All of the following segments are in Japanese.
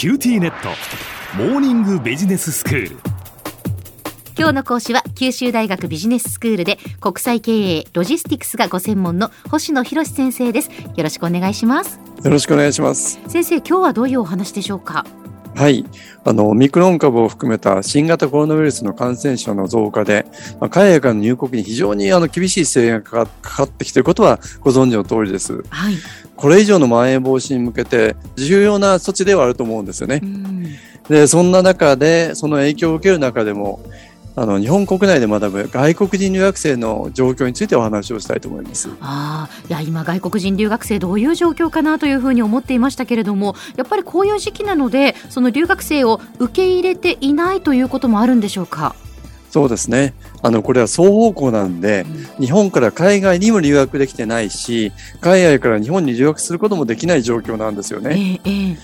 QTnet モーニングビジネススクール今日の講師は九州大学ビジネススクールで国際経営ロジスティクスがご専門の星野博先生ですよろしくお願いしますよろしくお願いします先生今日はどういうお話でしょうか？はい。あの、オミクロン株を含めた新型コロナウイルスの感染者の増加で、まあ、海外からの入国に非常にあの厳しい制限がかかってきていることはご存知の通りです。はい。これ以上のまん延防止に向けて重要な措置ではあると思うんですよね。で、そんな中で、その影響を受ける中でも、あの日本国内で学ぶ外国人留学生の状況についてお話をしたいと思います。ああ、いや今外国人留学生どういう状況かなというふうに思っていましたけれども、やっぱりこういう時期なので、その留学生を受け入れていないということもあるんでしょうか？そうですね。あの、これは双方向なんで、うん、日本から海外にも留学できてないし、海外から日本に留学することもできない状況なんですよね。えーえー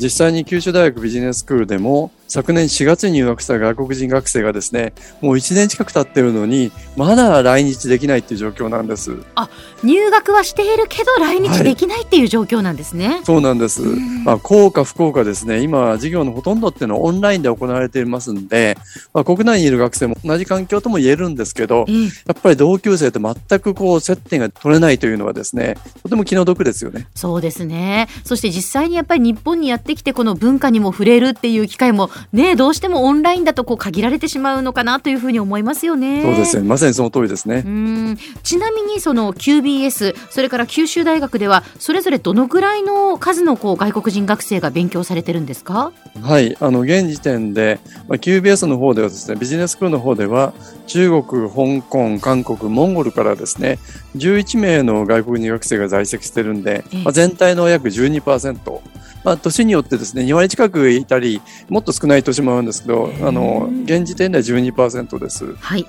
実際に九州大学ビジネススクールでも昨年4月に入学した外国人学生がですねもう1年近く経ってるのにまだ来日できないっていう状況なんです。あ入学はしているけど来日できないっていう状況なんですね、はい、そうなんです、まあ、幸か不幸かですね。今授業のほとんどっていうのはオンラインで行われていますんで、まあ、国内にいる学生も同じ環境とも言えるんですけど、やっぱり同級生と全くこう接点が取れないというのはですねとても気の毒ですよね。そうですね。そして実際にやっぱり日本にやってきてこの文化にも触れるっていう機会もねどうしてもオンラインだとこう限られてしまうのかなというふうに思いますよね。そうですね。まさにその通りですね。うん。ちなみにその QBS それから九州大学ではそれぞれどのぐらいの数のこう外国人学生が勉強されてるんですか？はい。あの現時点で、まあ、QBS の方ではですねビジネススクールの方では中国香港韓国モンゴルからですね11名の外国人学生が在籍してるんで、まあ、全体の約12%。まあ、年によってですね2割近くいたりもっと少ない年もあるんですけどあの現時点では12%です。はい。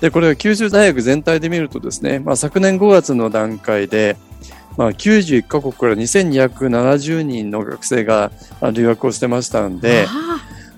でこれは九州大学全体で見るとですね、まあ、昨年5月の段階で、まあ、91カ国から2270人の学生が留学をしてましたんで、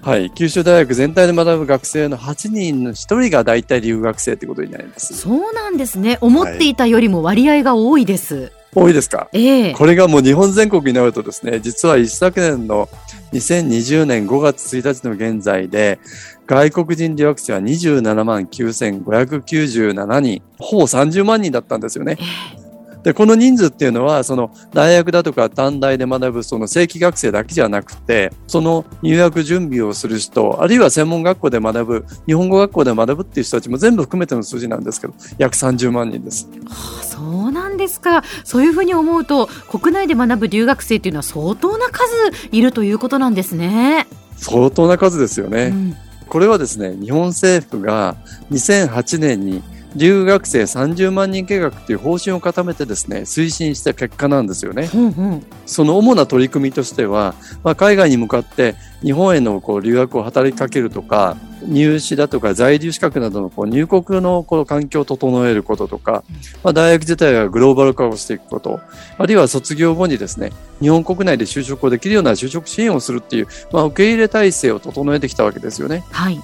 はい、九州大学全体で学ぶ学生の8人の1人が大体留学生ということになります。そうなんですね。思っていたよりも割合が多いです、はい多いですか、えー、これがもう日本全国になるとですね、実は一昨年の2020年5月1日の現在で、外国人留学生は27万9597人、ほぼ30万人だったんですよね。えーで、この人数っていうのは、その大学だとか短大で学ぶその正規学生だけじゃなくて、その入学準備をする人、あるいは専門学校で学ぶ、日本語学校で学ぶっていう人たちも全部含めての数字なんですけど、約30万人です。はあ、そうなんですか。そういうふうに思うと、国内で学ぶ留学生っていうのは相当な数いるということなんですね。相当な数ですよね。うん、これはですね、日本政府が2008年に留学生30万人計画という方針を固めてですね推進した結果なんですよね。うんうん、その主な取り組みとしては、まあ、海外に向かって日本へのこう留学を働きかけるとか入試だとか在留資格などのこう入国のこの環境を整えることとか、まあ、大学自体がグローバル化をしていくことあるいは卒業後にですね日本国内で就職をできるような就職支援をするっていう、まあ、受け入れ体制を整えてきたわけですよね。はい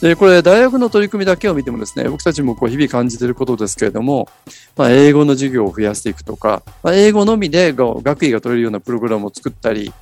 で、これ、大学の取り組みだけを見てもですね、僕たちもこう日々感じていることですけれども、まあ、英語の授業を増やしていくとか、まあ、英語のみで学位が取れるようなプログラムを作ったり、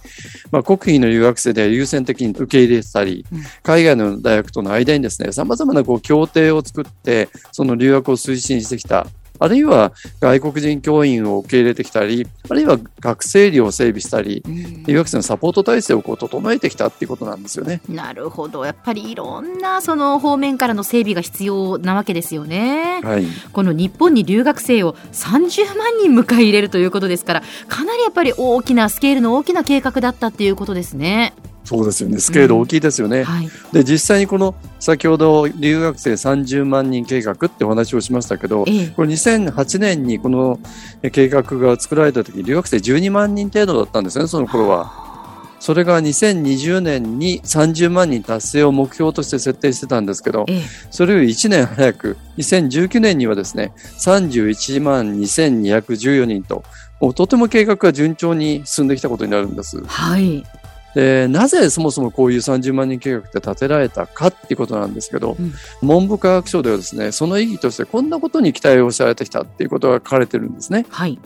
まあ、国費の留学生で優先的に受け入れたり、海外の大学との間にですね、様々なこう協定を作って、その留学を推進してきたあるいは外国人教員を受け入れてきたり、あるいは学生寮を整備したり、留学生のサポート体制をこう整えてきたっていうことなんですよね。なるほど。やっぱりいろんなその方面からの整備が必要なわけですよね。はい、この日本に留学生を30万人迎え入れるということですから、かなりやっぱり大きなスケールの大きな計画だったっていうことですね。そうですよね。スケール大きいですよね。うんはい、で、実際にこの先ほど留学生30万人計画ってお話をしましたけど、ええ、これ2008年にこの計画が作られた時、留学生12万人程度だったんですね、その頃は。それが2020年に30万人達成を目標として設定してたんですけど、ええ、それより1年早く、2019年にはですね、31万2214人と、もうとても計画が順調に進んできたことになるんです。はい。でなぜそもそもこういう30万人計画って立てられたかっていうことなんですけど、うん、文部科学省ではですねその意義としてこんなことに期待をされてきたっていうことが書かれてるんですね。はい、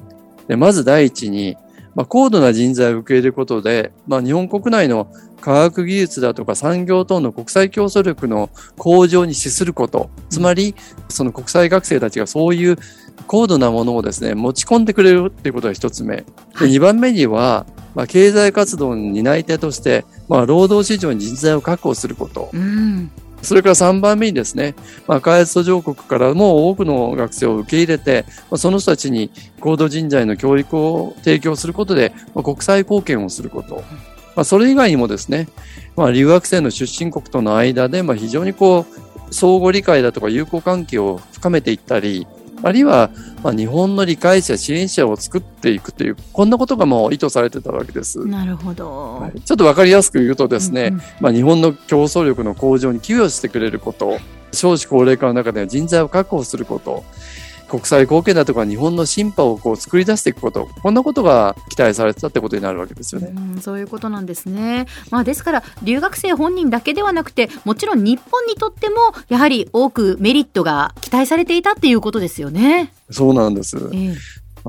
でまず第一にまあ、高度な人材を受け入れることで、まあ、日本国内の科学技術だとか産業等の国際競争力の向上に資すること、つまりその国際学生たちがそういう高度なものをですね、持ち込んでくれるっていうことが一つ目。で、二番目には、まあ、経済活動の担い手として、まあ、労働市場に人材を確保すること。うんそれから3番目にですね、まあ、開発途上国からも多くの学生を受け入れて、まあ、その人たちに高度人材の教育を提供することで、まあ、国際貢献をすること。まあ、それ以外にもですね、まあ、留学生の出身国との間で、まあ、非常にこう、相互理解だとか友好関係を深めていったり、あるいは、まあ、日本の理解者、支援者を作っていくという、こんなことがもう意図されてたわけです。なるほど。はい、ちょっとわかりやすく言うとですね、うんうん、まあ、日本の競争力の向上に寄与してくれること、少子高齢化の中で人材を確保すること、国際貢献だとか日本の進歩をこう作り出していくこと、こんなことが期待されてたってことになるわけですよね。うそういうことなんですね。まあですから留学生本人だけではなくて、もちろん日本にとってもやはり多くメリットが期待されていたっていうことですよね。そうなんです。えー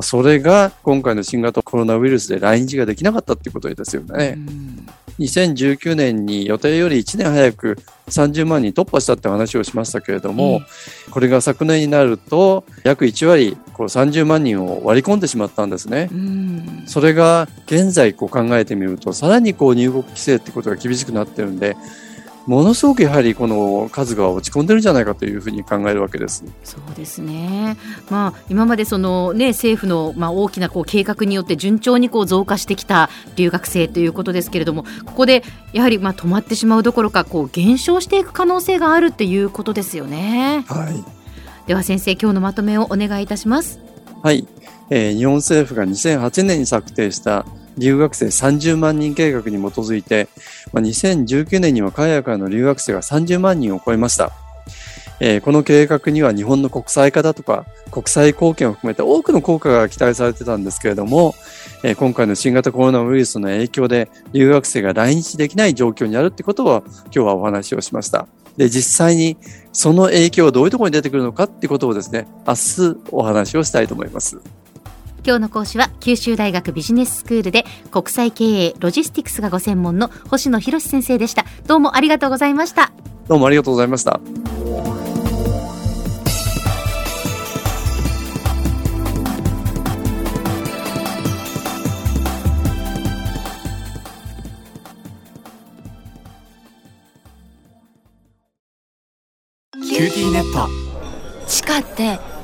それが今回の新型コロナウイルスで来日ができなかったっていうことですよね。2019年に予定より1年早く30万人突破したって話をしましたけれども、これが昨年になると約1割こう30万人を割り込んでしまったんですね。それが現在こう考えてみるとさらにこう入国規制ってことが厳しくなってるんでものすごくやはりこの数が落ち込んでるんじゃないかというふうに考えるわけです。そうですね。まあ今までそのね政府のまあ大きなこう計画によって順調にこう増加してきた留学生ということですけれども、ここでやはりまあ止まってしまうどころかこう減少していく可能性があるっていうことですよね。はい。では先生今日のまとめをお願いいたします。はい。えー、日本政府が2008年に策定した留学生30万人計画に基づいて、まあ、2019年には海外からの留学生が30万人を超えました。えー、この計画には日本の国際化だとか国際貢献を含めて多くの効果が期待されてたんですけれども、えー、今回の新型コロナウイルスの影響で留学生が来日できない状況にあるってことを今日はお話をしました。で、実際にその影響はどういうところに出てくるのかってことをですね、明日お話をしたいと思います。今日の講師は九州大学ビジネススクールで国際経営ロジスティクスがご専門の星野博先生でした。どうもありがとうございました。どうもありがとうございました。QTnet。地下って